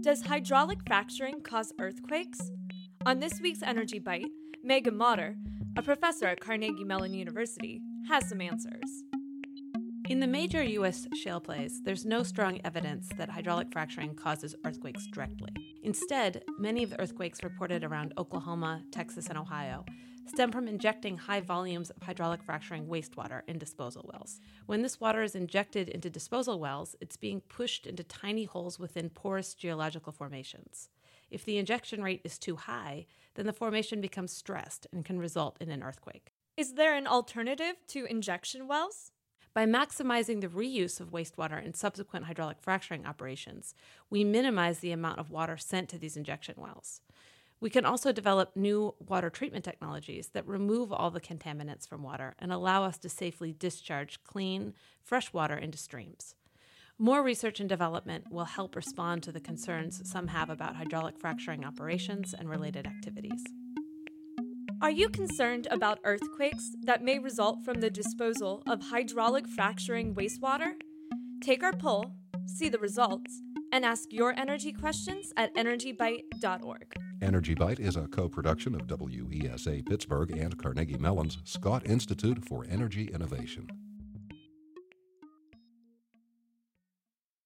Does hydraulic fracturing cause earthquakes? On this week's Energy Bite, Meagan Mauter, a professor at Carnegie Mellon University, has some answers. In the major U.S. shale plays, there's no strong evidence that hydraulic fracturing causes earthquakes directly. Instead, many of the earthquakes reported around Oklahoma, Texas, and Ohio stem from injecting high volumes of hydraulic fracturing wastewater in disposal wells. When this water is injected into disposal wells, it's being pushed into tiny holes within porous geological formations. If the injection rate is too high, then the formation becomes stressed and can result in an earthquake. Is there an alternative to injection wells? By maximizing the reuse of wastewater in subsequent hydraulic fracturing operations, we minimize the amount of water sent to these injection wells. We can also develop new water treatment technologies that remove all the contaminants from water and allow us to safely discharge clean, fresh water into streams. More research and development will help respond to the concerns some have about hydraulic fracturing operations and related activities. Are you concerned about earthquakes that may result from the disposal of hydraulic fracturing wastewater? Take our poll, see the results, and ask your energy questions at energybite.org. Energy Bite is a co production of WESA Pittsburgh and Carnegie Mellon's Scott Institute for Energy Innovation.